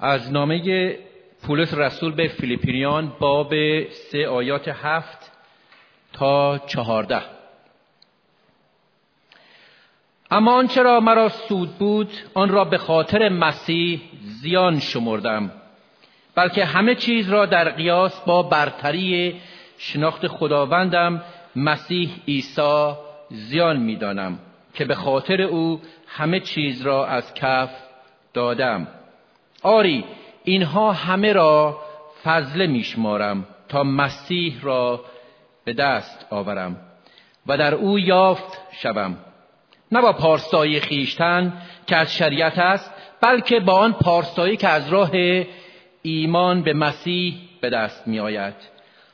از نامه پولس رسول به فیلیپینیان باب سه آیات هفت تا چهارده. اما آنچه را مرا سود بود آن را به خاطر مسیح زیان شمردم بلکه همه چیز را در قیاس با برتری شناخت خداوندم مسیح عیسی زیان می‌دانم که به خاطر او همه چیز را از کف دادم. آری اینها همه را فضله میشمارم تا مسیح را به دست آورم و در او یافت شوم. نه با پارسایی خیشتن که از شریعت است بلکه با آن پارسایی که از راه ایمان به مسیح به دست می آید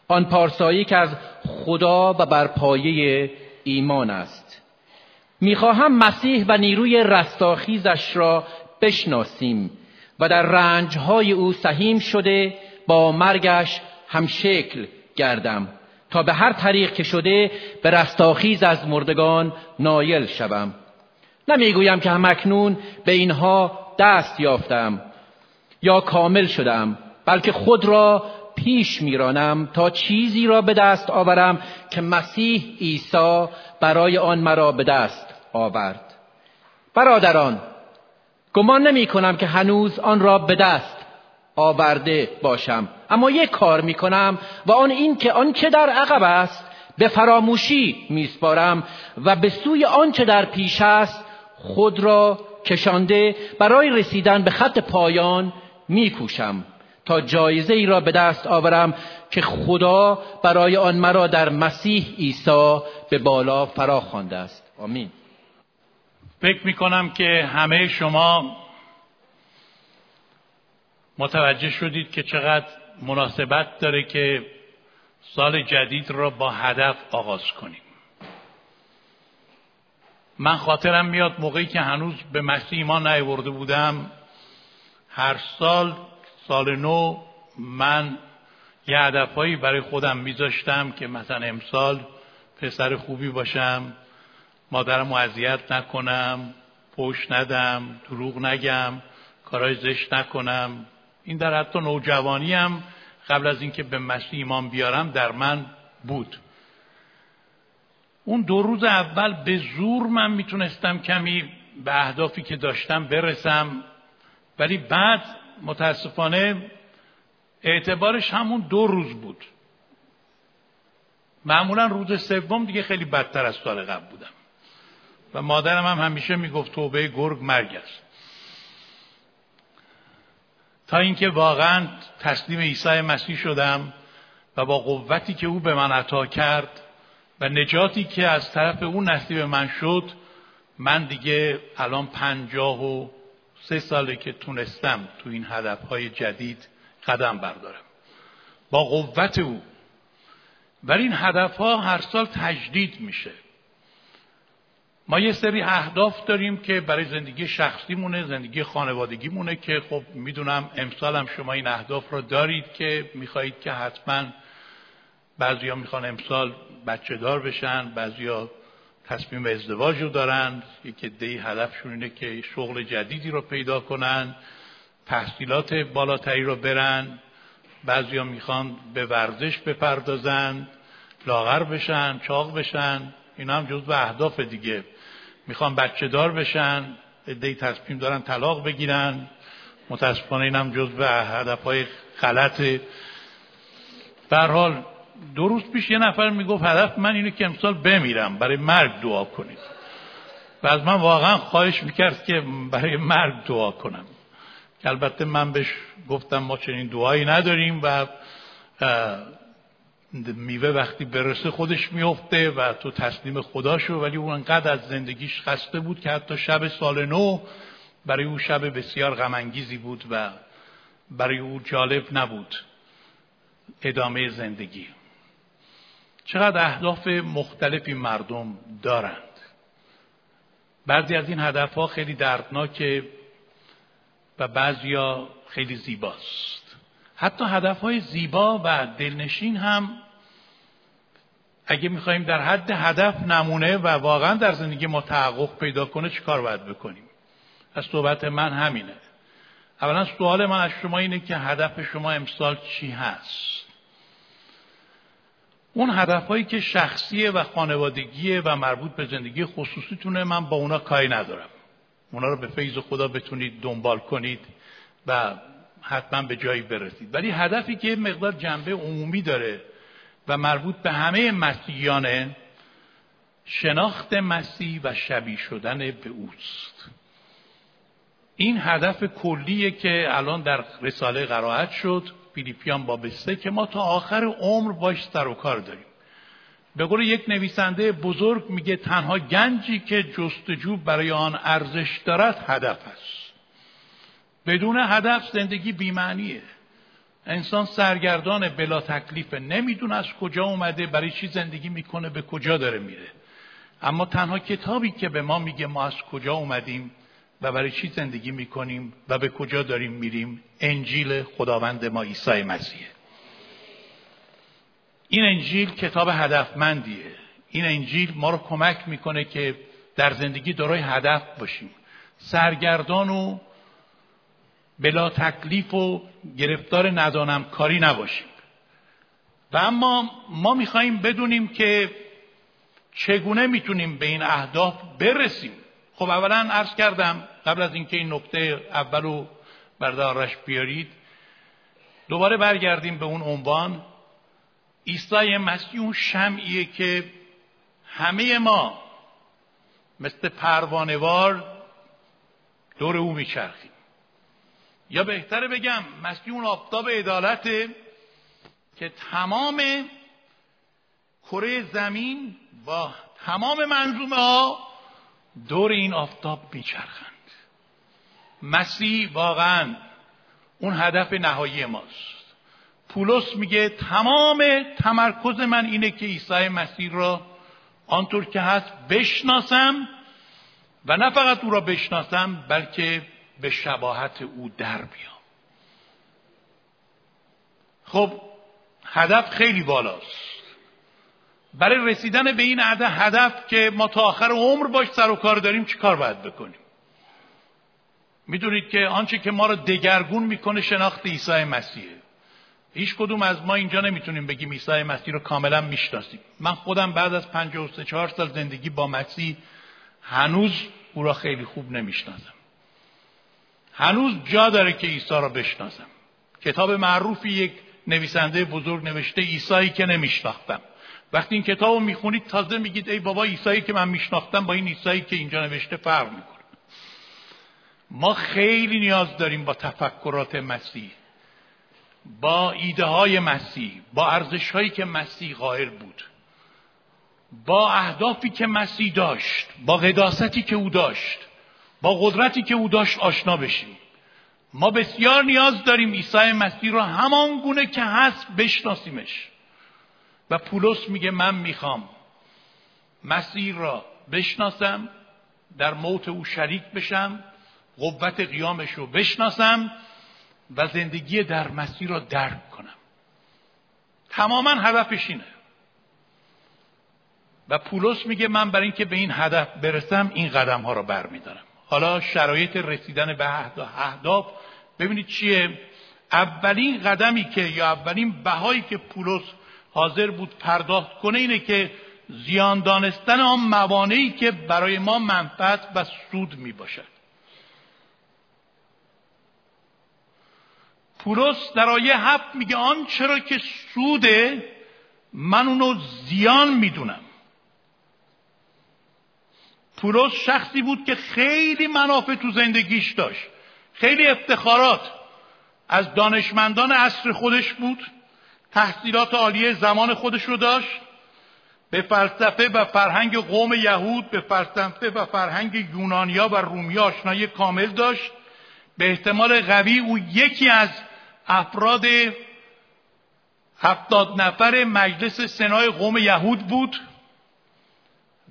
آن پارسایی که از خدا و بر پایه ایمان است. می‌خواهم مسیح و نیروی رستاخیزش را بشناسیم. و در رنجهای او سهیم شده با مرگش هم شکل گردم. تا به هر طریق که شده به رستاخیز از مردگان نایل شوم. نمی‌گویم که همکنون به اینها دست یافتم یا کامل شدم بلکه خود را پیش میرانم تا چیزی را به دست آورم که مسیح عیسی برای آن مرا به دست آورد. برادران گمان نمی کنم که هنوز آن را به دست آورده باشم. اما یک کار می کنم و آن این که آنچه در عقب است به فراموشی میسپارم و به سوی آنچه در پیش است خود را کشانده برای رسیدن به خط پایان میکوشم تا جایزه ای را به دست آورم که خدا برای آن مرا در مسیح عیسی به بالا فرا خوانده است. آمین. فکر می کنم که همه شما متوجه شدید که چقدر مناسبت داره که سال جدید را با هدف آغاز کنیم. من خاطرم میاد موقعی که هنوز به مسیح ایمان نیورده بودم هر سال سال نو من یه هدفهایی برای خودم میذاشتم که مثلا امسال پسر خوبی باشم. مادرم اذیت نکنم پوش ندم دروغ نگم کارهای زشت نکنم. این در حتی نوجوانی هم قبل از اینکه به مسیح ایمان بیارم در من بود. اون دو روز اول به زور من می‌تونستم کمی به اهدافی که داشتم برسم ولی بعد متاسفانه اعتبارش همون دو روز بود. معمولا روز سوم دیگه خیلی بدتر از سال قبل بودم. و مادرم هم همیشه می‌گفت توبه گرگ مرگ است. تا اینکه واقعا تسلیم عیسی مسیح شدم و با قوتی که او به من عطا کرد و نجاتی که از طرف او نصیب من شد من دیگه الان پنجاه و سه ساله که تونستم تو این هدفهای جدید قدم بردارم. با قوت او. ولی این هدفها هر سال تجدید میشه. ما یه سری اهداف داریم که برای زندگی شخصی مونه زندگی خانوادگی مونه که خب می‌دونم امسال هم شما این اهداف را دارید که می‌خواهید که حتما بعضیا می‌خوان امسال بچه دار بشن بعضیا تصمیم ازدواج رو دارن. یک دی هدفشون اینه که شغل جدیدی رو پیدا کنن تحصیلات بالاتری رو برن. بعضیا می‌خوان به ورزش بپردازن لاغر بشن چاق بشن. اینا هم جز به اهداف دیگه. می‌خوان بچه دار بشن دی تصمیم دارن طلاق بگیرن. متاسفانه این هم جز به هدف های غلطه حال دو روز پیش یه نفر می‌گفت هدف من اینه که امسال بمیرم برای مرگ دعا کنید و از من واقعا خواهش می‌کرد که برای مرگ دعا کنم. البته من بهش گفتم ما چنین دعایی نداریم و میوه وقتی برسه خودش میفته و تو تسلیم خدا شو ولی اون انقدر از زندگیش خسته بود که حتی شب سال نو برای او شب بسیار غمانگیزی بود و برای او جالب نبود ادامه زندگی. چقدر اهداف مختلفی مردم دارند. بعضی از این هدفها خیلی دردناکه و بعضیا خیلی زیباست. حتی هدفهای زیبا و دلنشین هم اگه می‌خوایم در حد هدف نمونه و واقعا در زندگی ما تحقق پیدا کنه چیکار باید بکنیم؟ از صحبت من همینه. اولا سوال من از شما اینه که هدف شما امسال چی هست؟ اون هدفهایی که شخصیه و خانوادگیه و مربوط به زندگی خصوصیتونه من با اونا کاری ندارم. اونا رو به فیض خدا بتونید دنبال کنید و حتما به جایی برسید. ولی هدفی که مقدار جنبه عمومی داره و مربوط به همه مسیحیانه شناخت مسیح و شبیه شدن به اوست. این هدف کلیه که الان در رساله قرائت شد فیلیپیان باب سه که ما تا آخر عمر باش سر و کار داریم. به قول یک نویسنده بزرگ میگه تنها گنجی که جستجو برای آن ارزش دارد هدف است. بدون هدف زندگی بیمعنیه. انسان سرگردان بلا تکلیفه. نمی‌دونه از کجا اومده برای چی زندگی می‌کنه به کجا داره میره. اما تنها کتابی که به ما میگه ما از کجا اومدیم و برای چی زندگی می‌کنیم و به کجا داریم میریم انجیل خداوند ما عیسی مسیحه. این انجیل کتاب هدفمندیه. این انجیل ما رو کمک می‌کنه که در زندگی دارای هدف باشیم. سرگردان و بلا تکلیف و گرفتار ندانم کاری نباشیم. و اما ما میخواییم بدونیم که چگونه می‌تونیم به این اهداف برسیم. خب اولا عرض کردم قبل از اینکه این نکته اول رو بردارش بیارید دوباره برگردیم به اون عنوان. عیسی مسیح اون شمعیه که همه ما مثل پروانوار دور او میچرخیم. یا بهتره بگم مسیح اون آفتاب عدالته که تمام کره زمین با تمام منظومه ها دور این آفتاب میچرخند. مسیح واقعا اون هدف نهایی ماست. پولس میگه تمام تمرکز من اینه که عیسی مسیح را آنطور که هست بشناسم و نه فقط او را بشناسم بلکه به شباهت او در بیام. خب هدف خیلی بالاست. برای رسیدن به این هدف که ما تا آخر عمر باش سر و کار داریم چی کار باید بکنیم؟ می‌دونید که آنچه که ما را دگرگون می‌کنه شناخت عیسی مسیحه هیچ کدوم از ما اینجا نمی‌تونیم بگیم عیسی مسیح رو کاملا می‌شناسیم. من خودم بعد از 53 4 سال زندگی با مسیح هنوز او را خیلی خوب نمی‌شناسم. هنوز جا داره که عیسی را بشناسم. کتاب معروفی یک نویسنده بزرگ نوشته عیسی که نمیشناختم. وقتی این کتاب رو می‌خونید تازه میگید ای بابا عیسی که من میشناختم با این عیسی که اینجا نوشته فرق می‌کنه. ما خیلی نیاز داریم با تفکرات مسیح با ایده های مسیح با ارزش هایی که مسیح قائل بود با اهدافی که مسیح داشت با قداستی که او داشت. با قدرتی که او داشت آشنا بشیم. ما بسیار نیاز داریم عیسی مسیح را همان گونه که هست بشناسیمش. و پولس میگه من می‌خوام مسیح را بشناسم در موت او شریک بشم قوت قیامش رو بشناسم و زندگی در مسیر را درک کنم. تماما هدفش اینه. و پولس میگه من برای اینکه به این هدف برسم این قدم ها را برمیدارم. حالا شرایط رسیدن به اهداف. ببینید چیه؟ اولین قدمی که یا اولین بهایی که پولس حاضر بود پرداخت کنه اینه که زیان دانستن آن موانعی که برای ما منفعت و سود می باشد پولس در آیه هفت میگه آن چرا که سوده من اونو زیان می‌دونم. پولس شخصی بود که خیلی منافع تو زندگیش داشت. خیلی افتخارات از دانشمندان عصر خودش بود. تحصیلات عالیه زمان خودش رو داشت. به فلسفه و فرهنگ قوم یهود به فلسفه و فرهنگ یونانیا و رومیا آشنایی کامل داشت. به احتمال قوی او یکی از افراد هفتاد نفر مجلس سنای قوم یهود بود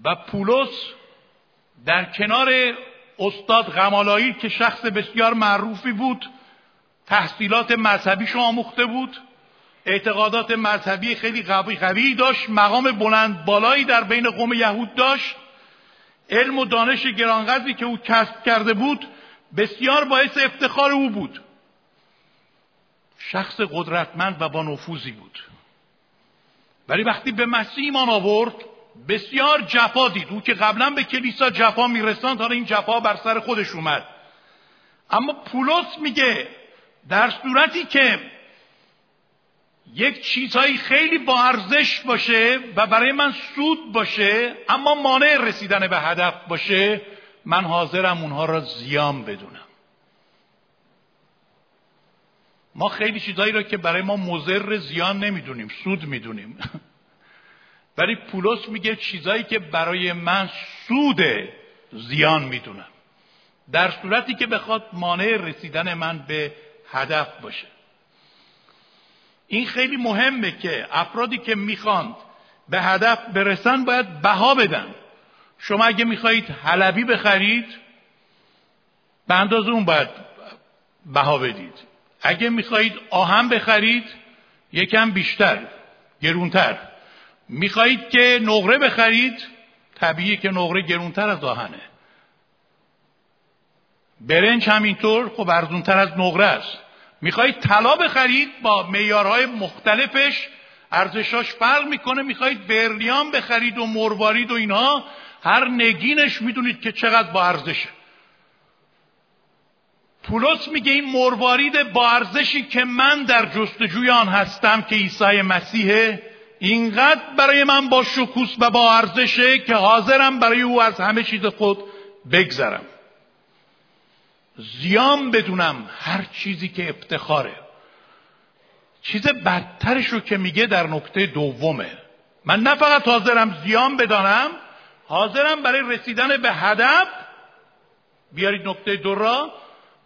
و پولس در کنار استاد غمالایی که شخص بسیار معروفی بود تحصیلات مذهبیش آموخته بود. اعتقادات مذهبی خیلی قوی قوی داشت. مقام بلند بالایی در بین قوم یهود داشت. علم و دانش گرانقدری که او کسب کرده بود بسیار باعث افتخار او بود. شخص قدرتمند و با نفوذی بود. ولی وقتی به مسیح ایمان آورد بسیار جفا دید. او که قبلا به کلیسا جفا میرساند حالا این جفا بر سر خودش اومد. اما پولس میگه در صورتی که یک چیزهایی خیلی با ارزش باشه و برای من سود باشه اما مانع رسیدن به هدف باشه من حاضرم اونها را زیان بدونم. ما خیلی چیزهایی را که برای ما مضر زیان نمی‌دونیم سود می‌دونیم. ولی پولس میگه چیزهایی که برای من سود زیان می‌دونم در صورتی که بخواد مانع رسیدن من به هدف باشه. این خیلی مهمه که افرادی که می‌خواند به هدف برسن باید بها بدن. شما اگه می‌خواهید حلبی بخرید به اندازه اون باید بها بدید. اگه می‌خواهید آهن بخرید یکم بیشتر گرونتر. می‌خواهید که نقره بخرید؟ طبیعی که نقره گرونتر از آهنه. برنج همینطور خب ارزونتر از نقره است. می‌خواهید طلا بخرید؟ با میارهای مختلفش ارزشاش فرق می‌کنه. می‌خواهید برلیان بخرید و مروارید و اینها هر نگینش می‌دونید که چقدر با ارزشه. پولس میگه این مروارید با ارزشی که من در جستجوی آن هستم که عیسی مسیحه اینقدر برای من با شکوس و با ارزشه که حاضرم برای او از همه چیز خود بگذرم. زیان بدونم هر چیزی که افتخاره. چیز بدترش رو که میگه در نکته دومه. من نه فقط حاضرم زیان بدانم حاضرم برای رسیدن به هدف. بیارید نکته دو را.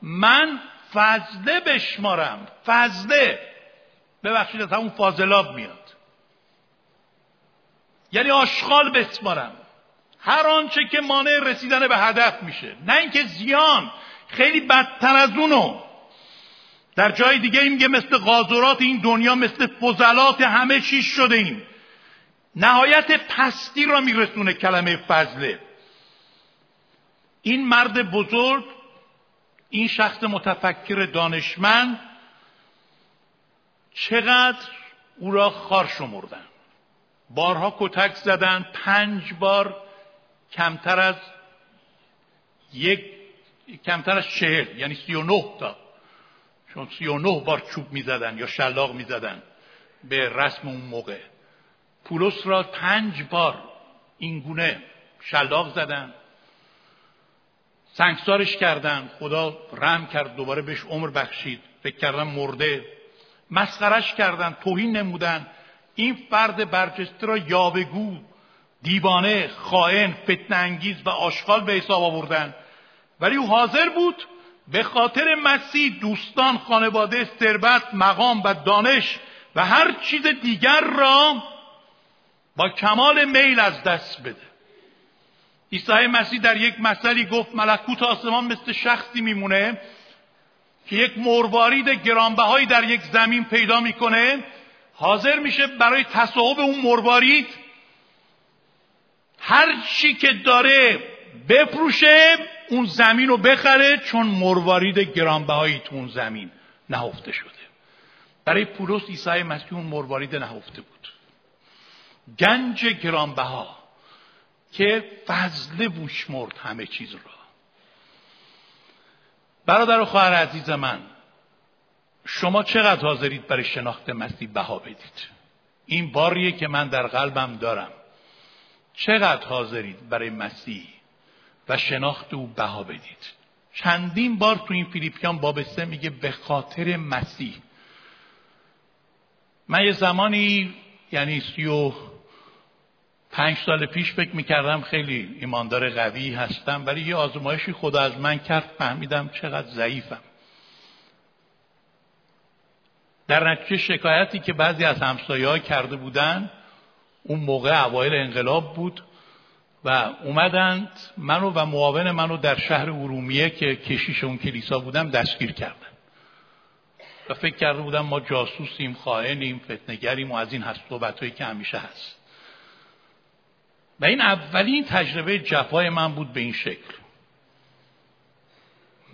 من فضله بشمارم. فضله. ببخشید از همون فاضلاب میاد. یعنی آشغال بسمارم هر آنچه که مانع رسیدن به هدف میشه. نه اینکه زیان خیلی بدتر از اونو. در جای دیگه این میگه مثل غازورات این دنیا مثل فضلات همه چیز شده ایم. نهایت پستی را میرسونه کلمه فضله. این مرد بزرگ این شخص متفکر دانشمند چقدر او را خار شمردن. بارها کتک زدن. پنج بار کمتر از یک کمتر از چهل یعنی سی و نه تا. چون سی و نه بار چوب می‌زدن یا شلاق می‌زدن به رسم اون موقع. پولس را پنج بار این گونه شلاق زدن. سنگسارش کردن. خدا رحم کرد دوباره بهش عمر بخشید. فکر کردن مرده. مسخرش کردن. توهین نمودن. این فرد برجسته را یاوگو دیوانه خائن فتنه انگیز و آشغال به حساب آوردن. ولی او حاضر بود به خاطر مسیح دوستان خانواده ثروت مقام و دانش و هر چیز دیگر را با کمال میل از دست بده. عیسی مسیح در یک مثلی گفت ملکوت آسمان مثل شخصی میمونه که یک مروارید گرانبهایی در یک زمین پیدا می‌کنه حاضر میشه برای تصاحب اون مروارید هر چی که داره بفروشه اون زمین رو بخره چون مروارید گرانبهایی تو اون زمین نهفته شده. برای پولس عیسی مسیح اون مروارید نهفته بود. گنج گرانبها که فضل بوشمرد همه چیز را. برادر و خواهر عزیز من شما چقدر حاضرید برای شناخت مسیح بها بدید؟ این باریه که من در قلبم دارم. چقدر حاضرید برای مسیح و شناخت او بها بدید؟ چندین بار تو این فیلیپیان باب سه میگه به خاطر مسیح. من یه زمانی یعنی سی و پنج سال پیش فکر می‌کردم خیلی ایماندار قوی هستم ولی یه آزمایشی خدا از من کرد فهمیدم چقدر ضعیفم. در نتیجه شکایتی که بعضی از همسایه کرده بودن اون موقع اوایل انقلاب بود و اومدند منو و معاون منو در شهر ارومیه که کشیش اون کلیسا بودم دستگیر کردن. و فکر کرده بودم ما جاسوسیم خائنیم فتنگریم و از این هست صحبتهایی که همیشه هست. و این اولین تجربه جفای من بود به این شکل.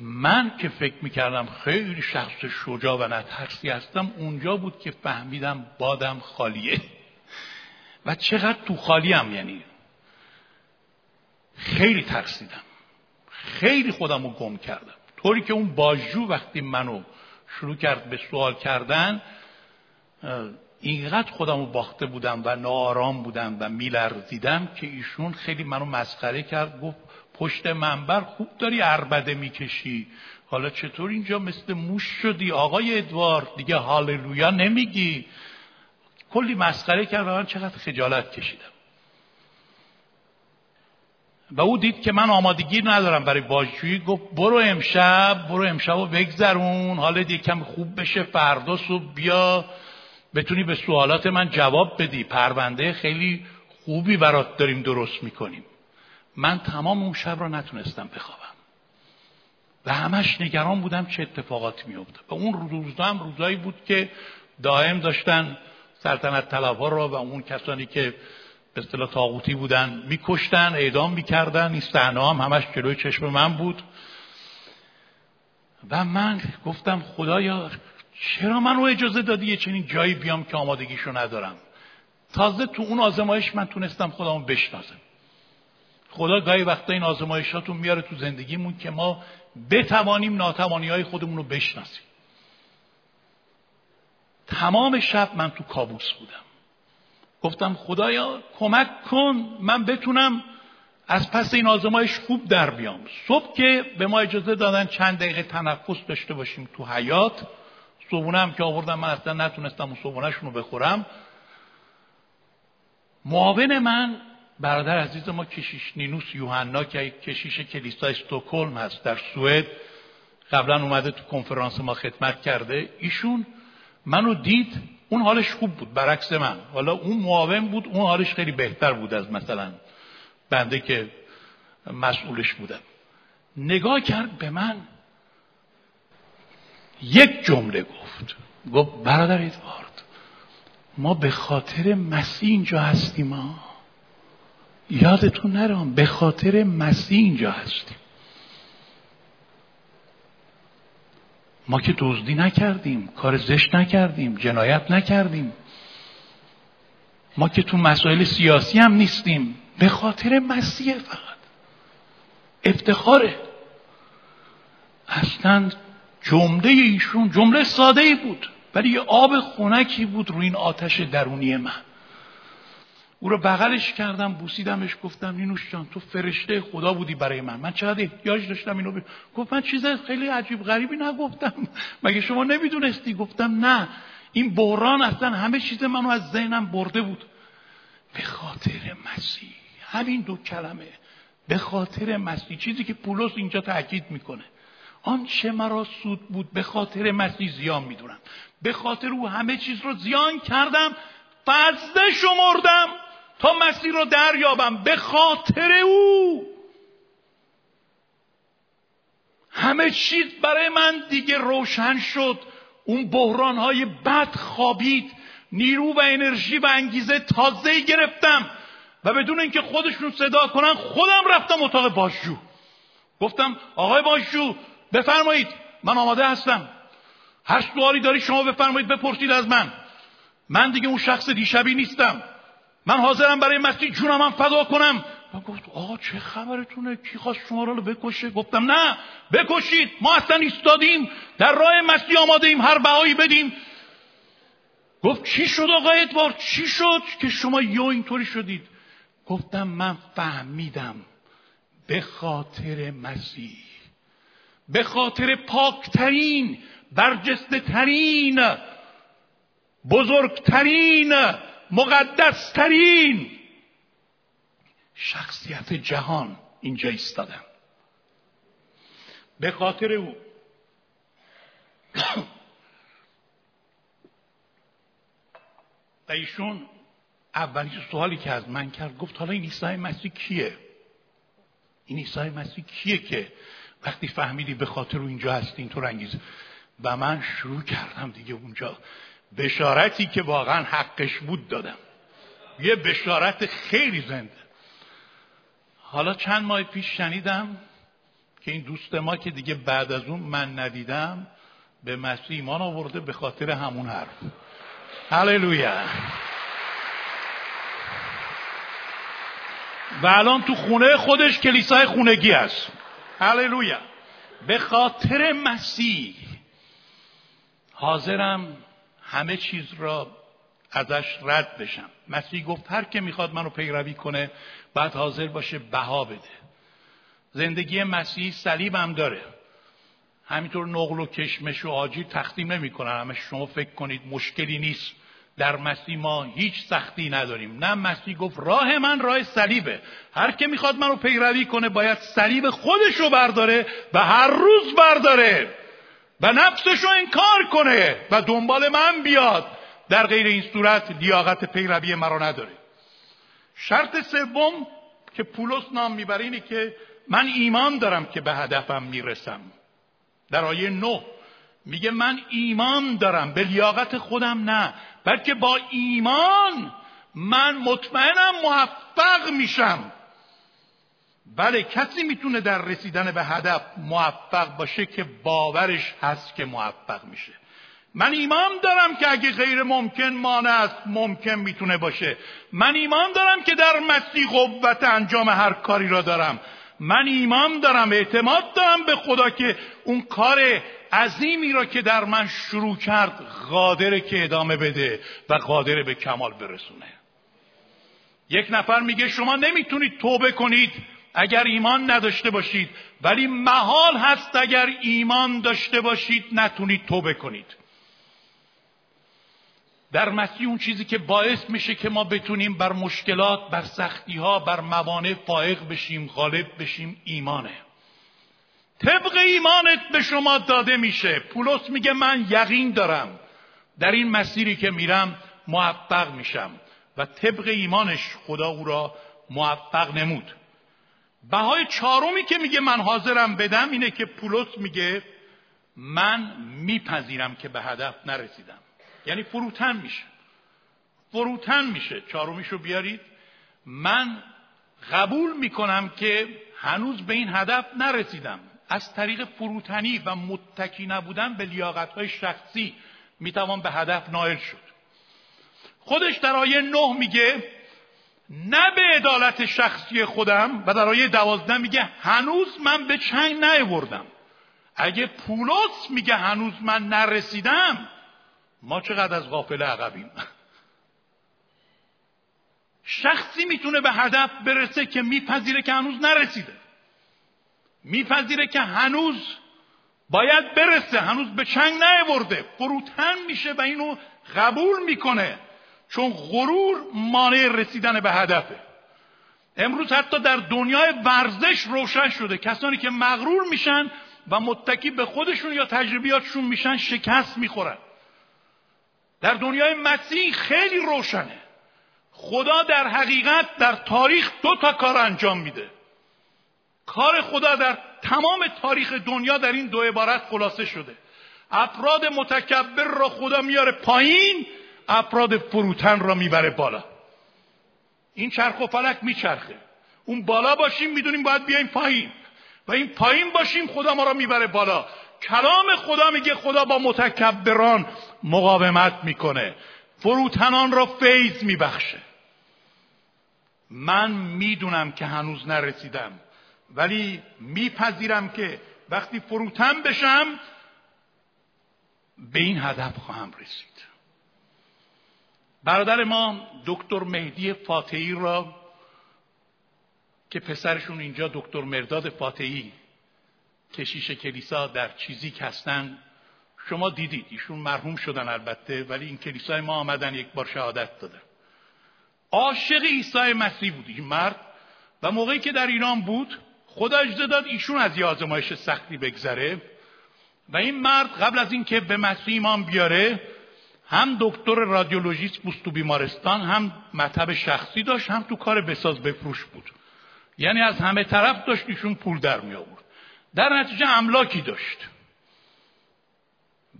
من که فکر می‌کردم خیلی شخص شجاع و نترسی هستم اونجا بود که فهمیدم بادم خالیه. و چقدر تو خالیم یعنی؟ خیلی ترسیدم. خیلی خودم رو گم کردم. طوری که اون باجو وقتی منو شروع کرد به سوال کردن اینقدر خودم رو باخته بودم و ناآرام بودم و میلرزیدم که ایشون خیلی منو مسخره کرد گفت پشت منبر خوب داری اربده می‌کشی. حالا چطور اینجا مثل موش شدی؟ آقای ادوار دیگه هاللویا نمیگی. کلی مسخره کرد و من چقدر خجالت کشیدم. و او دید که من آمادگی ندارم برای بازجویی. گفت برو امشب برو امشب و بگذرون. حالا دیگه کم خوب بشه فردا صبح بیا. بتونی به سوالات من جواب بدی. پرونده خیلی خوبی برات داریم درست می‌کنیم. من تمام اون شب را نتونستم بخوابم. و همش نگران بودم چه اتفاقاتی میفته و اون روزها هم روزایی بود که دائم داشتن سلطنت طلبها را و اون کسانی که به اصطلاح تاغوتی بودن میکشتن اعدام می‌کردن. این صحنه هم همش جلوی چشم من بود. و من گفتم خدایا چرا من رو اجازه دادی یه چنین جایی بیام که آمادگیشو ندارم؟ تازه تو اون آزمایش من تونستم خودمو بشناسم. خدا گاهی وقتا این آزمایشاتون میاره تو زندگیمون که ما بتوانیم ناتوانی های خودمون رو بشناسیم. تمام شب من تو کابوس بودم. گفتم خدایا کمک کن من بتونم از پس این آزمایش خوب در بیام. صبح که به ما اجازه دادن چند دقیقه تنفس داشته باشیم تو حیات صبحونه هم که آوردم من اصلا نتونستم اون صبحونهشون رو بخورم. معاون من برادر عزیز ما کشیش نینوس یوحنا که کشیش کلیسا استوکلم هست در سوئد قبلا اومده تو کنفرانس ما خدمت کرده. ایشون منو دید اون حالش خوب بود برعکس من. حالا اون معاون بود اون حالش خیلی بهتر بود از مثلا بنده که مسئولش بودم نگاه کرد به من یک جمله گفت. گفت برادر ادوارد ما به خاطر مسیح اینجا هستیم ما یادتون نرام به خاطر مسیح اینجا هستیم. ما که دزدی نکردیم کار زشت نکردیم جنایت نکردیم. ما که تو مسائل سیاسی هم نیستیم. به خاطر مسیح فقط. افتخاره. اصلا جمله ایشون جمله ساده ای بود. ولی یه آب خونکی بود روی این آتش درونی من. او رو بغلش کردم بوسیدمش گفتم نینوش جان تو فرشته خدا بودی برای من. من چقدر احتیاج داشتم اینو بی... گفت من چیز خیلی عجیب غریبی نگفتم. مگه شما نمی‌دونستی؟ گفتم نه این بحران اصلا همه چیز منو از ذهنم برده بود. به خاطر مسیح. همین دو کلمه. به خاطر مسیح. چیزی که پولس اینجا تاکید می‌کنه. آنچه مرا سود بود به خاطر مسیح زیان می‌دونم. به خاطر او همه چیز رو زیان کردم فضله شمردم. تا مسیر رو دریابم به خاطر او. همه چیز برای من دیگه روشن شد. اون بحران های بد خوابید. نیرو و انرژی و انگیزه تازه گرفتم. و بدون اینکه خودشون صدا کنن خودم رفتم اتاق باشجو. گفتم آقای باشجو بفرمایید. من آماده هستم. هر سوالی داری شما بفرمایید بپرسید از من. من دیگه اون شخص دیشبی نیستم. من حاضرم برای مسیح جونم هم فدا کنم. و گفت آقا چه خبرتونه؟ کی خواست شما رو بکشه؟ گفتم نه بکشید. ما اصلا ایستادیم. در راه مسیح آماده ایم هر بهایی بدیم. گفت چی شد آقا ادوارد؟ چی شد که شما یو اینطوری شدید؟ گفتم من فهمیدم. به خاطر مسیح. به خاطر پاکترین برجسته ترین بزرگترین مقدسترین شخصیت جهان اینجا ایستادم به خاطر او و ایشون اولین سوالی که از من کرد گفت حالا این عیسی مسیح کیه؟ این عیسی مسیح کیه که وقتی فهمیدی به خاطر او اینجا هستی اینطور انگیزه و من شروع کردم دیگه اونجا. بشارتی که واقعا حقش بود دادم. یه بشارت خیلی زنده. حالا چند ماه پیش شنیدم که این دوست ما که دیگه بعد از اون من ندیدم به مسیح ایمان آورده به خاطر همون حرف. هللویا. و الان تو خونه خودش کلیسای خونگی است. هللویا. به خاطر مسیح حاضرم همه چیز را ازش رد بشم. مسیح گفت هر که می‌خواد منو پیروی کنه بعد حاضر باشه بها بده. زندگی مسیح صلیب داره. همینطور نقل و کشمش و آجی تقدیم نمی‌کنن. همه شما فکر کنید مشکلی نیست. در مسیح ما هیچ سختی نداریم. نه مسیح گفت راه من راه صلیبه. هر که می‌خواد منو پیروی کنه باید صلیب خودش رو برداره و هر روز برداره. و نفسش انکار کنه و دنبال من بیاد. در غیر این صورت لیاقت پیروی مرا نداره. شرط سوم که پولس نام می‌بره اینه که من ایمان دارم که به هدفم می‌رسم. در آیه نه میگه من ایمان دارم به لیاقت خودم نه بلکه با ایمان من مطمئنم موفق میشم. بله کسی می‌تونه در رسیدن به هدف موفق باشه که باورش هست که موفق میشه. من ایمان دارم که اگه غیر ممکن مانع است ممکن می‌تونه باشه. من ایمان دارم که در مسیح قوت انجام هر کاری را دارم. من ایمان دارم اعتماد دارم به خدا که اون کار عظیمی را که در من شروع کرد قادره که ادامه بده و قادره به کمال برسونه. یک نفر میگه شما نمی‌تونید توبه کنید. اگر ایمان نداشته باشید ولی محال هست اگر ایمان داشته باشید نتونید توبه کنید. در مسیح اون چیزی که باعث میشه که ما بتونیم بر مشکلات بر سختی ها بر موانع فائق بشیم غالب بشیم ایمانه. طبق ایمانت به شما داده میشه. پولس میگه من یقین دارم. در این مسیری که میرم موفق میشم. و طبق ایمانش خدا او را موفق نمود. بهای چهارمی که میگه من حاضرم بدم اینه که پولس میگه من میپذیرم که به هدف نرسیدم. یعنی فروتن میشه. فروتن میشه. چهارمیشو بیارید. من قبول می‌کنم که هنوز به این هدف نرسیدم. از طریق فروتنی و متکی نبودن به لیاقت های شخصی می‌توان به هدف نائل شد. خودش در آیه نه میگه نه به عدالت شخصی خودم و در آیه دوازده میگه هنوز من به چنگ نیاوردم. اگه پولس میگه هنوز من نرسیدم ما چقدر از غافل عقبیم؟ شخصی می‌تونه به هدف برسه که میپذیره که هنوز نرسیده. میپذیره که هنوز باید برسه هنوز به چنگ نیورده فروتن میشه و اینو قبول می‌کنه. چون غرور مانع رسیدن به هدفه. امروز حتی در دنیای ورزش روشن شده. کسانی که مغرور میشن و متکی به خودشون یا تجربیاتشون میشن شکست می‌خورن. در دنیای مسیح خیلی روشنه. خدا در حقیقت در تاریخ دو تا کار انجام میده. کار خدا در تمام تاریخ دنیا در این دو عبارت خلاصه شده. افراد متکبر را خدا میاره پایین افراد فروتن را می‌بره بالا. این چرخ و فلک میچرخه. اون بالا باشیم می‌دونیم باید بیایم پایین. و این پایین باشیم خدا ما را می‌بره بالا. کلام خدا میگه خدا با متکبران مقاومت می‌کنه. فروتنان را فیض میبخشه. من می‌دونم که هنوز نرسیدم. ولی میپذیرم که وقتی فروتن بشم به این هدف خواهم رسید. برادر ما دکتر مهدی فاتحی را که پسرشون اینجا دکتر مرداد فاتحی کشیش کلیسا در چیزی هستن شما دیدید. ایشون مرحوم شدن البته ولی این کلیسای ما آمدن یک بار شهادت دادن. عاشق عیسی مسیح بود این مرد و موقعی که در ایران بود خدا اجازه داد ایشون از یه آزمایش سختی بگذره و این مرد قبل از اینکه به مسیح ایمان بیاره هم دکتر رادیولوژیست بود تو بیمارستان هم مطب شخصی داشت هم تو کار بساز بفروش بود. یعنی از همه طرف داشت ایشون پول در می آورد. در نتیجه املاکی داشت.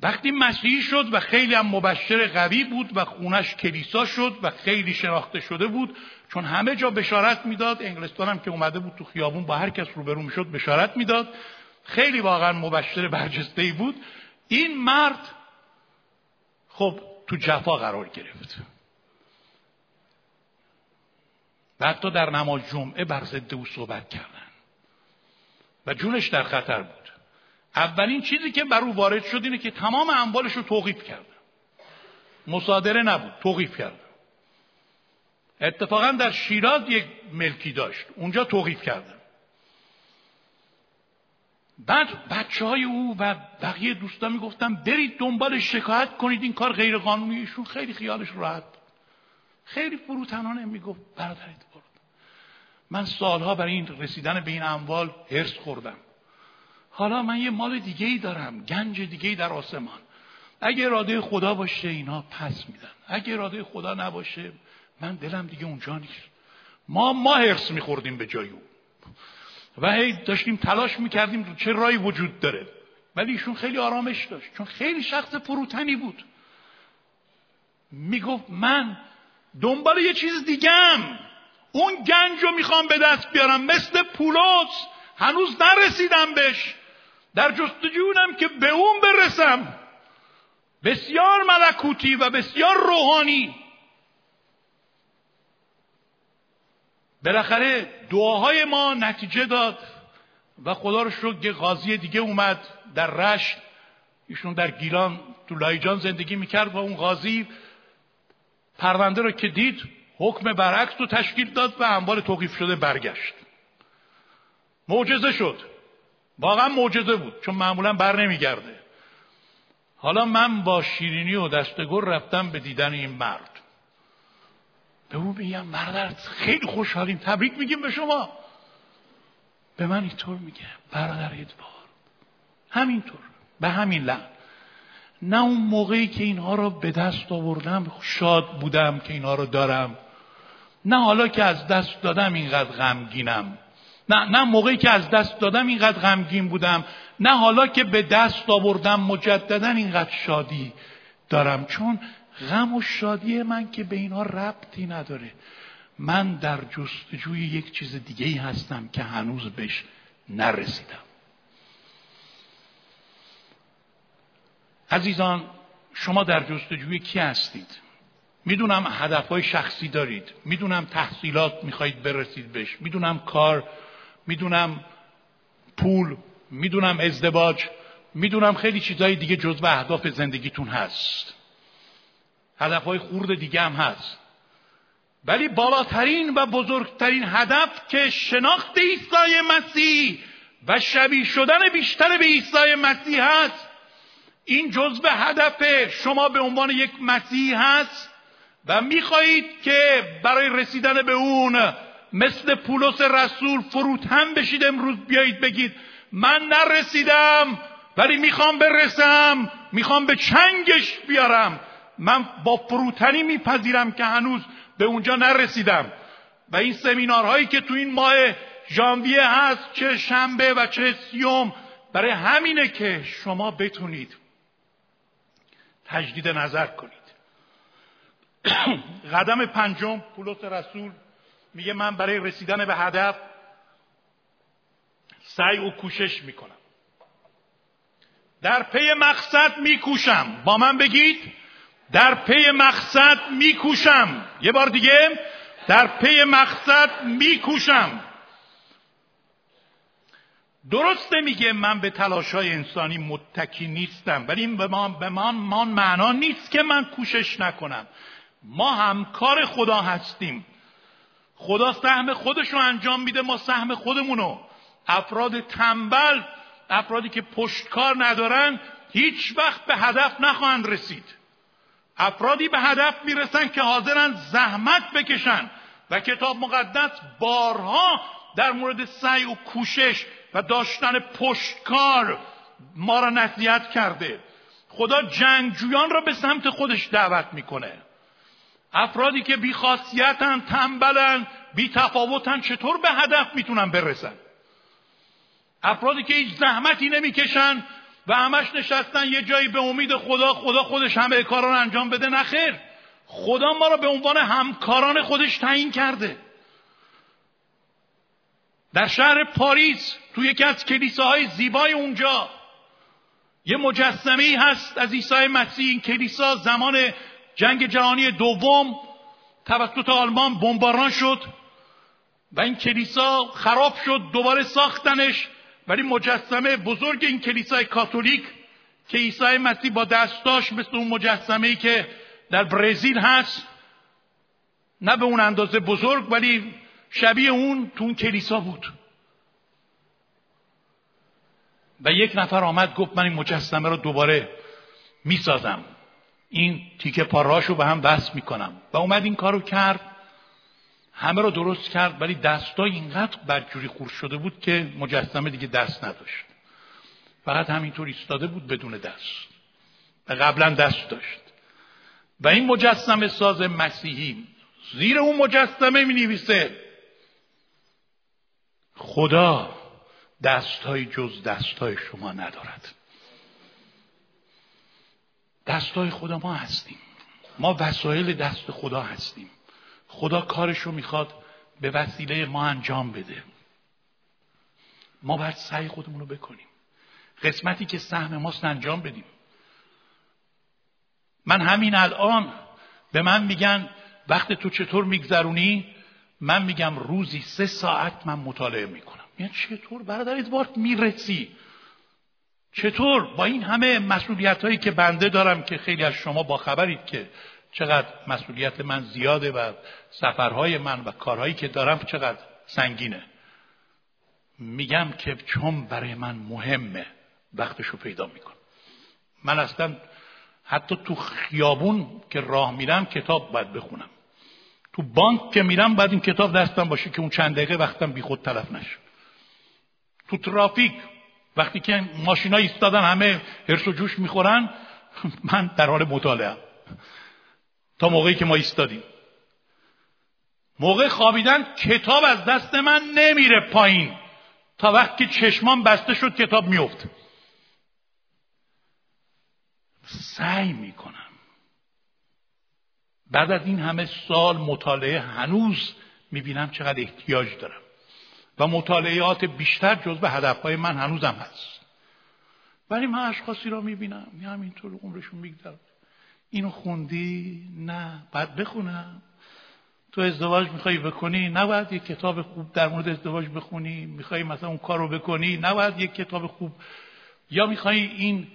وقتی مسیحی شد و خیلی هم مبشر قوی بود و خونش کلیسا شد و خیلی شناخته شده بود چون همه جا بشارت می‌داد انگلستان هم که اومده بود تو خیابون با هر کس روبرو می‌شد بشارت می‌داد. خیلی واقعا مبشر برجسته ای بود. این مرد خب تو جفا قرار گرفت. و حتی در نماز جمعه بر ضد او صحبت کردن. و جونش در خطر بود. اولین چیزی که بر او وارد شد اینه که تمام اموالش رو توقیف کرد. مصادره نبود توقیف کرد. اتفاقا در شیراز یک ملکی داشت. اونجا توقیف کردن. بعد بچه های او و بقیه دوستان می‌گفتن برید دنبال شکایت کنید این کار غیر قانونی ایشون خیلی خیالش راحت خیلی فروتنانه می‌گفت برادرت برد من سالها برای این رسیدن به این اموال هرس خوردم. حالا من یه مال دیگه ای دارم گنج دیگه ای در آسمان. اگه اراده خدا باشه اینا پس میدن. اگه اراده خدا نباشه من دلم دیگه اونجا نیست. ما ما هرس میخوردیم به جای او. و هی داشتیم تلاش می‌کردیم چه رای وجود داره. ولی ایشون خیلی آرامش داشت چون خیلی شخص فروتنی بود. می‌گفت من دنبال یه چیز دیگم اون گنج رو می‌خوام به دست بیارم. مثل پولوس. هنوز نرسیدم بهش. در جستجونم که به اون برسم. بسیار ملکوتی و بسیار روحانی. بالاخره دعاهای ما نتیجه داد و خدا رو شکر که قاضی دیگه اومد در رشت. ایشون در گیلان تو لایجان زندگی می‌کرد و اون قاضی پرونده رو که دید حکم برعکس رو تشکیل داد و اموال توقیف شده برگشت. معجزه شد. واقعا معجزه بود چون معمولا بر نمیگرده. حالا من با شیرینی و دستگور رفتم به دیدن این مرد. به او میگم برادر خیلی خوشحالیم. تبریک میگیم به شما. به من اینطور میگه برادر ادوار همینطور به همین لحن. نه اون موقعی که اینها رو به دست آوردم شاد بودم که اینها رو دارم. نه حالا که از دست دادم اینقدر غمگینم. نه نه موقعی که از دست دادم اینقدر غمگین بودم. نه حالا که به دست آوردم مجددا اینقدر شادی دارم. چون غم و شادی من که به اینها ربطی نداره. من در جستجوی یک چیز دیگه ای هستم که هنوز بهش نرسیدم. عزیزان شما در جستجوی کی هستید؟ می‌دونم هدفهای شخصی دارید. می‌دونم تحصیلات می‌خواهید برسید بهش. می‌دونم کار. می‌دونم پول. می‌دونم ازدواج. می‌دونم خیلی چیزهای دیگه جزو اهداف زندگیتون هست. هدفهای خورد دیگه هم هست. ولی بالاترین و بزرگترین هدف که شناخت عیسی مسیح و شبیه شدن بیشتر به عیسی مسیح هست این جزء هدف شما به عنوان یک مسیح هست و می‌خواهید که برای رسیدن به اون مثل پولس رسول فروتن بشید امروز بیایید بگید من نرسیدم ولی می‌خوام برسم می‌خوام به چنگش بیارم. من با فروتنی میپذیرم که هنوز به اونجا نرسیدم. و این سمینارهایی که تو این ماه ژانویه هست چه شنبه و چه سیوم برای همینه که شما بتونید تجدید نظر کنید. قدم پنجم پولس رسول میگه من برای رسیدن به هدف سعی و کوشش می‌کنم. در پی مقصد میکوشم. با من بگید در پی مقصد میکوشم. یه بار دیگه در پی مقصد میکوشم. درسته میگه من به تلاش های انسانی متکی نیستم ولی این به من, به من, من معنا نیست که من کوشش نکنم. ما همکار خدا هستیم. خدا سهم خودش رو انجام میده ما سهم خودمونو. افراد تنبل افرادی که پشتکار ندارن هیچ وقت به هدف نخواهند رسید. افرادی به هدف می‌رسن که حاضرن زحمت بکشن و کتاب مقدس بارها در مورد سعی و کوشش و داشتن پشتکار ما را نصیحت کرده. خدا جنگجویان را به سمت خودش دعوت می‌کنه. افرادی که بیخاصیتن تنبلن بیتفاوتن چطور به هدف می‌تونن برسن؟ افرادی که هیچ زحمتی نمی‌کشن و همش نشستن یه جایی به امید خدا خدا خودش همه کارا رو انجام بده نخیر خدا ما رو به عنوان همکاران خودش تعیین کرده. در شهر پاریس توی یکی از کلیساهای زیبای اونجا یه مجسمه هست از عیسی مسیح. این کلیسا زمان جنگ جهانی دوم توسط آلمان بمباران شد و این کلیسا خراب شد دوباره ساختنش. ولی مجسمه بزرگ این کلیسای کاتولیک که عیسی مسیح با دستاش مثل اون مجسمه ای که در برزیل هست نه به اون اندازه بزرگ ولی شبیه اون تو اون کلیسا بود. و یک نفر آمد گفت من این مجسمه رو دوباره می‌سازم. این تیکه پاراشو به هم بس می‌کنم. و اومد این کارو کرد. همه رو درست کرد ولی دستا اینقدر بدجوری خور شده بود که مجسمه دیگه دست نداشت. فقط همینطور ایستاده بود بدون دست. و قبلا دست داشت. و این مجسمه ساز مسیحی. زیر اون مجسمه می نویسه خدا دستهای جز دستهای شما ندارد. دستهای خدا ما هستیم. ما وسایل دست خدا هستیم. خدا کارش رو می‌خواد به وسیله ما انجام بده. ما باید سعی خودمون رو بکنیم. قسمتی که سهم ماست انجام بدیم. من همین الان به من میگن وقت تو چطور میگذرونی؟ من میگم روزی سه ساعت من مطالعه می‌کنم. یعنی چطور برادر ادوارد می‌رسی؟ چطور؟ با این همه مسئولیت هایی که بنده دارم که خیلی از شما با خبرید که چقدر مسئولیت من زیاده و سفرهای من و کارهایی که دارم چقدر سنگینه. میگم که چون برای من مهمه وقتشو پیدا می‌کنم. من اصلا حتی تو خیابون که راه میرم کتاب باید بخونم. تو بانک که میرم باید این کتاب دستم باشه که اون چند دقیقه وقتم بی خود تلف نشه. تو ترافیک وقتی که ماشینا ایستادن همه هرس و جوش می‌خورن من در حال مطالعه تا موقعی که ما ایستادیم. موقع خوابیدن کتاب از دست من نمیره پایین. تا وقتی چشمان بسته شد کتاب میفت سعی می‌کنم. بعد از این همه سال مطالعه هنوز می‌بینم چقدر احتیاج دارم. و مطالعات بیشتر جزو هدفهای من هنوزم هست. ولی من اشخاصی را می‌بینم. یه همینطور عمرشون میگذرد اینو خوندی؟ نه. بعد بخونم. تو ازدواج می‌خوای بکنی؟ نباید یک کتاب خوب در مورد ازدواج بخونی. می‌خوای مثلا اون کار رو بکنی؟ نباید یک کتاب خوب. یا می‌خوای این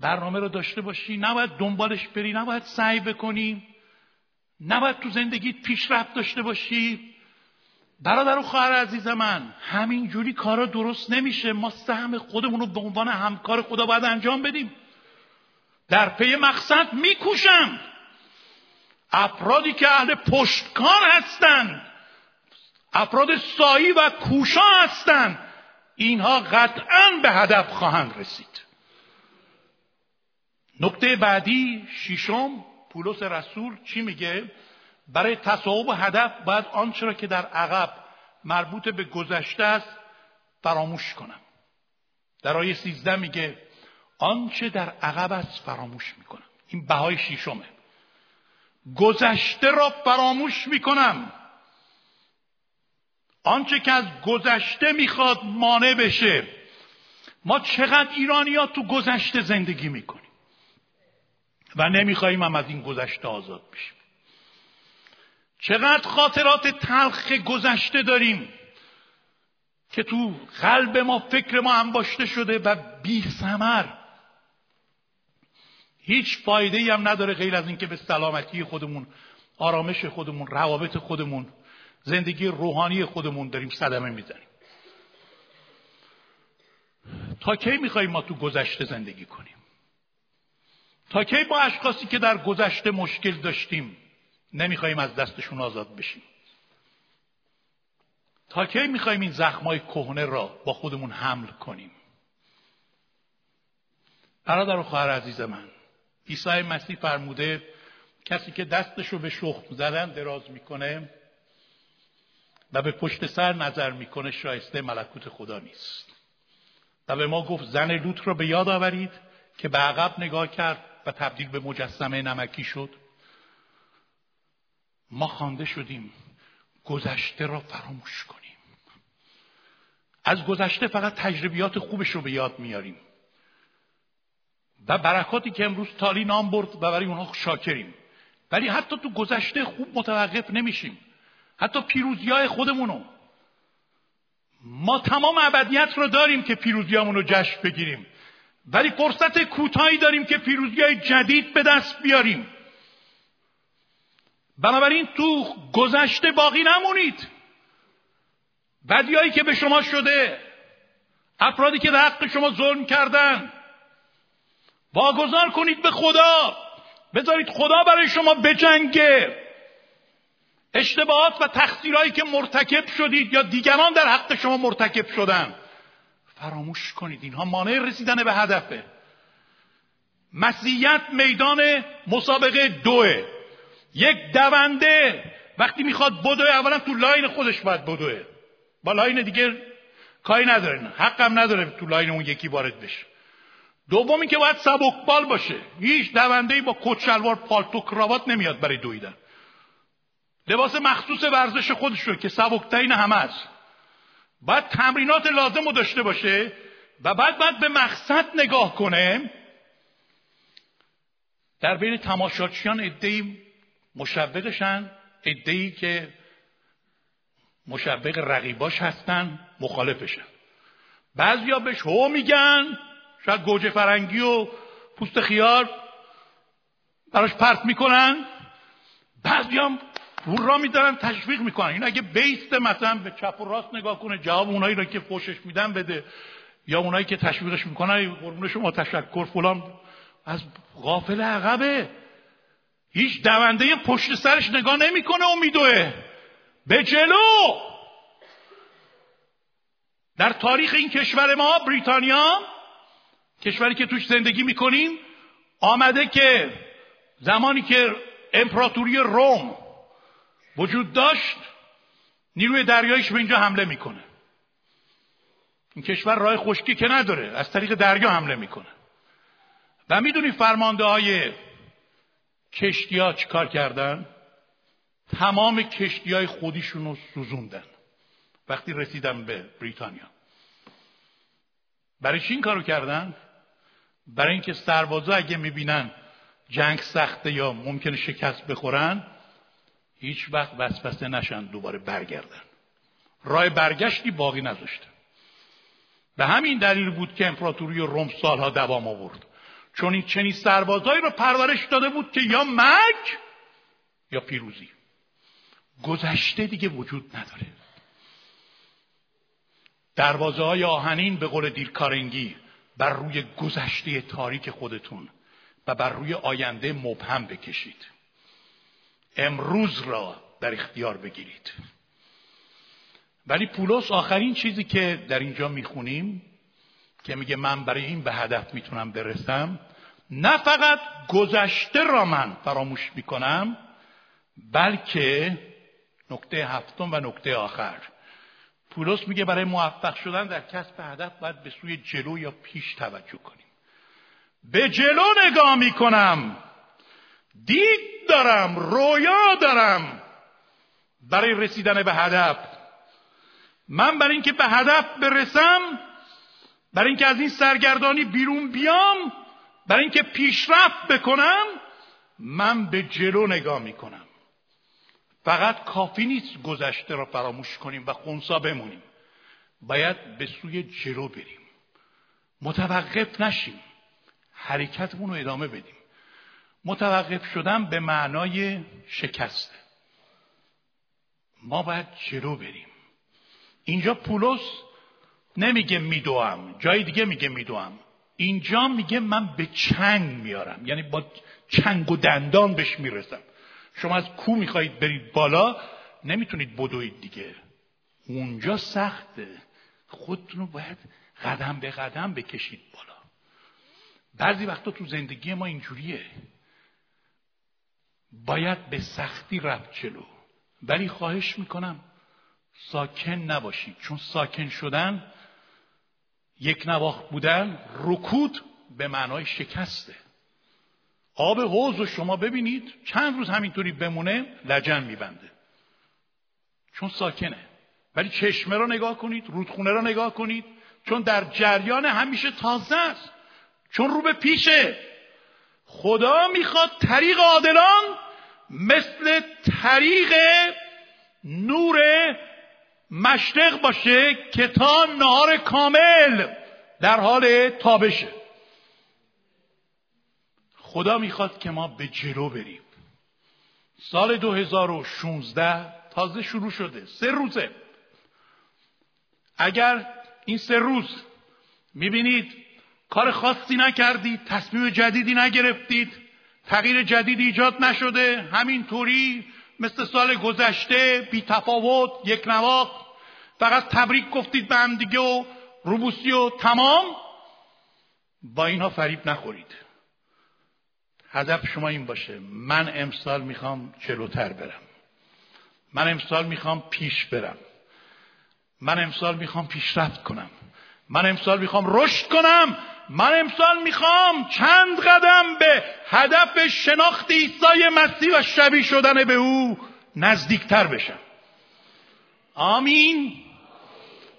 برنامه رو داشته باشی؟ نباید دنبالش بری. نباید سعی بکنی. نباید تو زندگیت پیشرفت داشته باشی. برادر و خواهر عزیز من همین جوری کارا درست نمیشه. ما سهم خودمون رو به عنوان همکار خدا باید انجام بدیم. در پی مقصد میکوشم. افرادی که اهل پشتکار هستند افراد سایی و کوشا هستند اینها قطعا به هدف خواهند رسید. نکته بعدی ششم پولس رسول چی میگه؟ برای تصاحب هدف باید آنچه را که در عقب مربوط به گذشته است فراموش کنم. در آیه سیزده میگه آنچه در عقب است فراموش می‌کنم. این بهای شیشمه گذشته را فراموش می‌کنم. آنچه که از گذشته می‌خواد مانع بشه. ما چقدر ایرانی ها تو گذشته زندگی می‌کنیم و نمی‌خواهیم هم از این گذشته آزاد بشیم. چقدر خاطرات تلخ گذشته داریم که تو قلب ما فکر ما انباشته شده و بی سمر هیچ فایده ای هم نداره غیر از اینکه به سلامتی خودمون آرامش خودمون روابط خودمون زندگی روحانی خودمون داریم صدمه می‌زنیم. تا کی میخواییم ما تو گذشته زندگی کنیم؟ تا کی با اشخاصی که در گذشته مشکل داشتیم نمی‌خوایم از دستشون آزاد بشیم؟ تا کی می‌خوایم این زخمای کهنه را با خودمون حمل کنیم؟ برادر و خواهر عزیز من عیسی مسیح فرموده کسی که دستش رو به شخم زدن دراز می‌کنه و به پشت سر نظر می‌کنه شایسته ملکوت خدا نیست. و به ما گفت زن لوط را به یاد آورید که به عقب نگاه کرد و تبدیل به مجسمه نمکی شد. ما خوانده شدیم گذشته را فراموش کنیم. از گذشته فقط تجربیات خوبش رو به یاد میاریم. و برکاتی که امروز تالی نام برد و برای اونها شاکریم. ولی حتی تو گذشته خوب متوقف نمیشیم. حتی پیروزی های خودمونو. ما تمام ابدیت رو داریم که پیروزیامون رو جشن بگیریم. ولی فرصت کوتاهی داریم که پیروزی های جدید به دست بیاریم. بنابراین تو گذشته باقی نمونید. بدیایی که به شما شده افرادی که در حق شما ظلم کردن واگذار کنید به خدا. بذارید خدا برای شما بجنگه. اشتباهات و تقصیرهایی که مرتکب شدید یا دیگران در حق شما مرتکب شدن. فراموش کنید. اینها مانع رسیدن به هدفه. مسیحیت میدان مسابقه دوه. یک دونده وقتی می‌خواد بدوه اولا تو line خودش باید بدوه. با line دیگه کاری نداره. حقم نداره تو line اون یکی وارد بشه. دومی که باید سبکبال باشه. هیچ دونده با کت شلوار پالتو کراوات نمیاد برای دویدن. لباس مخصوص ورزش خودش رو که سبکترین همه است. باید تمرینات لازم رو داشته باشه و بعد باید به مقصد نگاه کنه. در بین تماشاچیان ادهی مشوقشن. ادهی که مشوق رقیباش هستن مخالفشن. بعضیا بهش هو میگن. شاید گوجه فرنگی و پوست خیار براش پرت می‌کنن. بعضی هم را میدارن تشویق می‌کنن. این اگه بیسته مثلا به چپ و راست نگاه کنه جواب اونایی رو که فوشش میدن بده. یا اونایی که تشویقش می‌کنن قربون شما تشکر فلان. از غافل عقبه. هیچ دونده پشت سرش نگاه نمی‌کنه و میدوه. به جلو! در تاریخ این کشور ما بریتانیا کشوری که توش زندگی می‌کنیم آمده که زمانی که امپراتوری روم وجود داشت نیروی دریایش به اینجا حمله می‌کنه. این کشور راه خشکی که نداره از طریق دریا حمله می‌کنه. و می‌دونی فرمانده های کشتی ها چیکار کردن؟ تمام کشتی های خودیشون رو سوزوندن. وقتی رسیدن به بریتانیا. برای چی این کارو کردن؟ برای اینکه سربازا اگه می‌بینن جنگ سخته یا ممکنه شکست بخورن هیچ وقت وسوسه نشن دوباره برگردن. راه برگشتی باقی نذاشته. به همین دلیل بود که امپراتوری روم سالها دوام آورد. چون این چنین سربازایی رو پرورش داده بود که یا مرگ یا پیروزی. گذشته دیگه وجود نداره. دروازه های آهنین به قول دیلکارنگی بر روی گذشته تاریک خودتون و بر روی آینده مبهم بکشید. امروز را در اختیار بگیرید. ولی پولس آخرین چیزی که در اینجا می‌خونیم که میگه من برای این به هدف می‌تونم برسم نه فقط گذشته را من فراموش می‌کنم بلکه نکته هفتم و نکته آخر. پولس میگه برای موفق شدن در کسب هدف باید به سوی جلو یا پیش توجه کنیم. به جلو نگاه می‌کنم. دید دارم رویا دارم برای رسیدن به هدف. من برای اینکه به هدف برسم برای اینکه از این سرگردانی بیرون بیام برای اینکه پیشرفت بکنم من به جلو نگاه می‌کنم. فقط کافی نیست گذشته را فراموش کنیم و خونسا بمونیم. باید به سوی جلو بریم. متوقف نشیم. حرکتمون رو ادامه بدیم. متوقف شدن به معنای شکسته ما باید جلو بریم. اینجا پولس نمیگه میدوام جای دیگه میگه میدوام اینجا میگه من به چنگ میارم. یعنی با چنگ و دندان بهش می‌رسم. شما از کو می‌خواهید برید بالا نمی‌تونید بدوید دیگه. اونجا سخته. خودتون رو باید قدم به قدم بکشید بالا. بعضی وقتا تو زندگی ما اینجوریه. باید به سختی رفت جلو. ولی خواهش می‌کنم ساکن نباشید. چون ساکن شدن یک نواخت بودن رکود به معنای شکسته. آب حوض رو شما ببینید چند روز همینطوری بمونه لجن میبنده. چون ساکنه. ولی چشمه رو نگاه کنید رودخونه رو نگاه کنید چون در جریان همیشه تازه است. چون رو به پیشه. خدا می‌خواد طریق عادلان مثل طریق نور مشرق باشه که تا نهار کامل در حال تابشه. خدا می‌خواد که ما به جلو بریم. سال 2016 تازه شروع شده. سه روزه. اگر این سه روز می‌بینید کار خاصی نکردید تصمیم جدیدی نگرفتید تغییر جدیدی ایجاد نشده همینطوری مثل سال گذشته بی تفاوت یک نواق فقط تبریک گفتید به هم دیگه و روبوسی و تمام با اینها فریب نخورید. هدف شما این باشه. من امسال می‌خوام جلوتر برم. من امسال می‌خوام پیش برم. من امسال می‌خوام پیشرفت کنم. من امسال می‌خوام رشد کنم. من امسال می‌خوام چند قدم به هدف شناخت عیسی مسیح و شبیه شدن به او نزدیکتر بشم. آمین.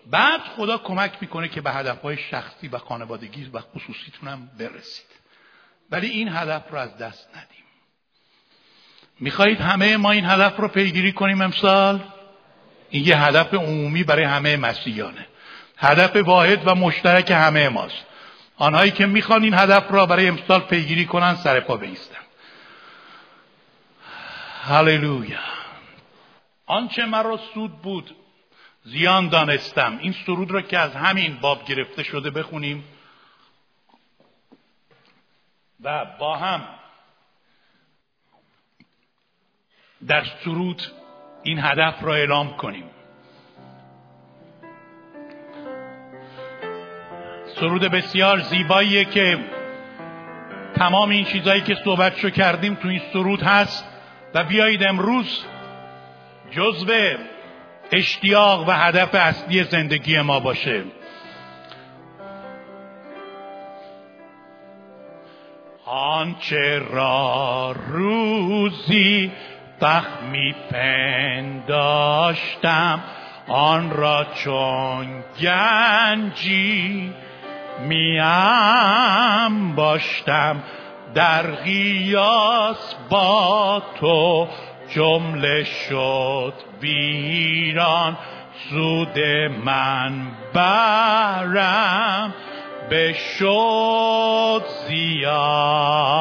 بعد خدا کمک می‌کنه که به هدفهای شخصی و خانوادگی و خصوصیتونم برسید. ولی این هدف رو از دست ندیم. می‌خواهید همه ما این هدف رو پیگیری کنیم امسال؟ این یه هدف عمومی برای همه مسیحیانه. هدف واحد و مشترک همه ماست. آنهایی که می‌خوان این هدف را برای امسال پیگیری کنن سر پا بیستن. هللویا. آنچه مرا سود بود زیان دانستم. این سرود را که از همین باب گرفته شده بخونیم. و با هم در سرود این هدف را اعلام کنیم. سرود بسیار زیباییه که تمام این چیزهایی که صحبتشو کردیم تو این سرود هست و بیایید امروز جزو اشتیاق و هدف اصلی زندگی ما باشه. آنچه را روزی تخمی پنداشتم آن را چون گنجی میم باشتم. در قیاس با تو جمله شد ویران سود من برم. به شد زیاد.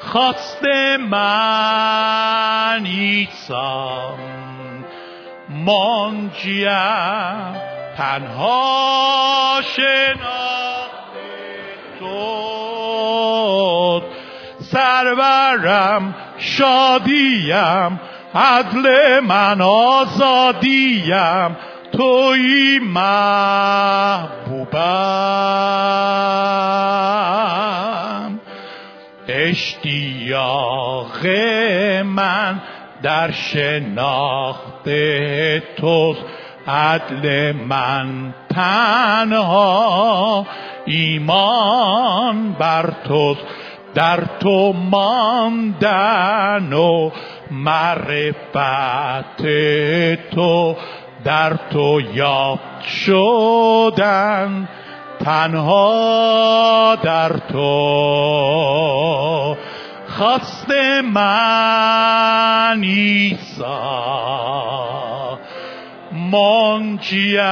خواست من ایسام منجیم تنها شناخته تو سرورم شادیم عدل من آزادیم. توی محبوبم. اشتیاق من در شناخت توست. عدل من تنها. ایمان بر توست. در تو ماندن و معرفت تو. در تو یاد شدن تنها در تو. خواست من ایسا منجیم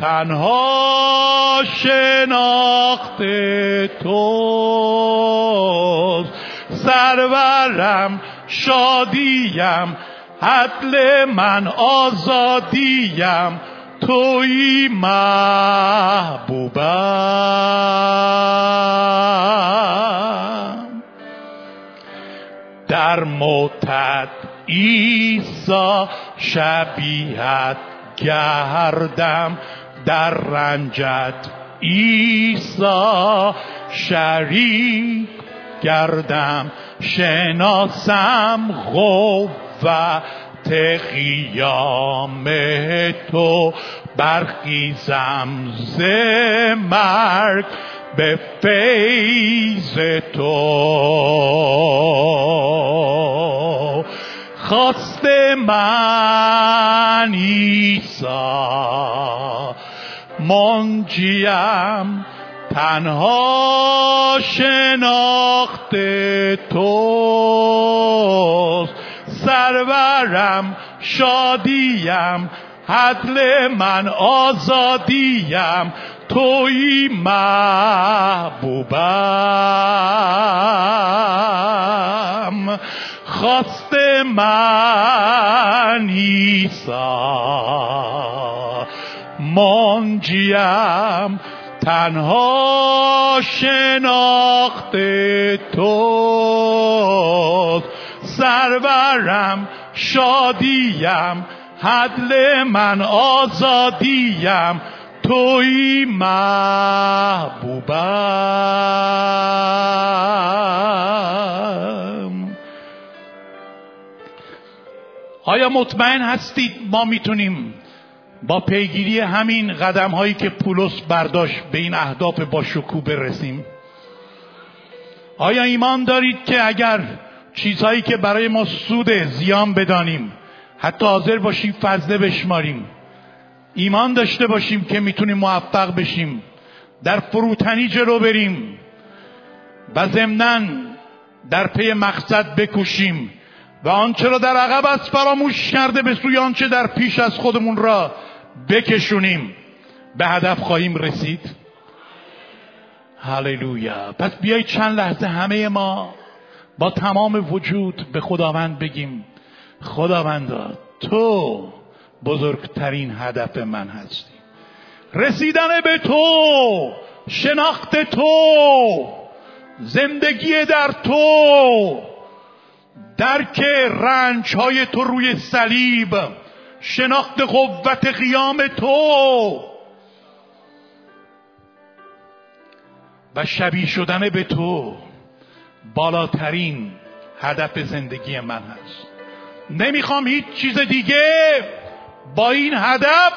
تنها شناخت تو سرورم شادیم عدل من آزادیم توی محبوبم. در موتت ایسا شبیهت گردم در رنجت ایسا شریک گردم. شناسم قوت قیام تو برخیزم ز مرگ به فیض تو. خواست من ایسا منجیم تنها شناخت توست سرورم شادیم حدل من آزادیم توی محبوبم. خواست من ایسا منجیم تنها شناخت تو. سرورم شادیم حدل من آزادیم توی محبوبم. آیا مطمئن هستید ما می‌تونیم با پیگیری همین قدم هایی که پولس برداشت به این اهداف با شکوه برسیم؟ آیا ایمان دارید که اگر چیزهایی که برای ما سود زیان بدانیم. حتی حاضر باشیم فضله بشماریم. ایمان داشته باشیم که می‌تونیم موفق بشیم. در فروتنی جلو بریم. و ضمنا در پی مقصد بکوشیم. و آنچه را در عقب از فراموش کرده به سوی آنچه در پیش از خودمون را بکشونیم. به هدف خواهیم رسید. هللویا. پس بیایید چند لحظه همه ما با تمام وجود به خداوند بگیم خداوندا تو بزرگترین هدف من هستی. رسیدن به تو شناخت تو زندگی در تو درک رنج های تو روی صلیب شناخت قوت قیام تو. و شبیه شدن به تو بالاترین هدف زندگی من هست. نمی‌خوام هیچ چیز دیگه با این هدف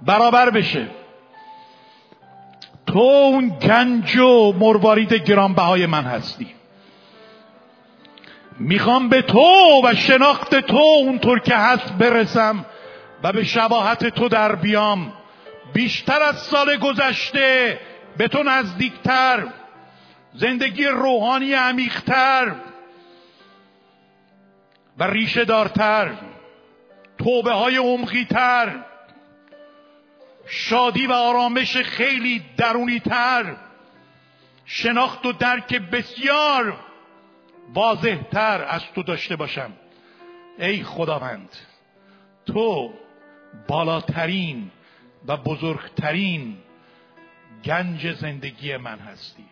برابر بشه. تو اون گنج و مروارید گرانبهای من هستی. می‌خوام به تو و شناخت تو اونطور که هست برسم و به شباهت تو در بیام. بیشتر از سال گذشته به تو نزدیکتر زندگی روحانی عمیقتر و ریشه دارتر توبه های عمقیتر شادی و آرامش خیلی درونی تر شناخت و درک بسیار واضحتر از تو داشته باشم. ای خداوند تو بالاترین و بزرگترین گنج زندگی من هستی.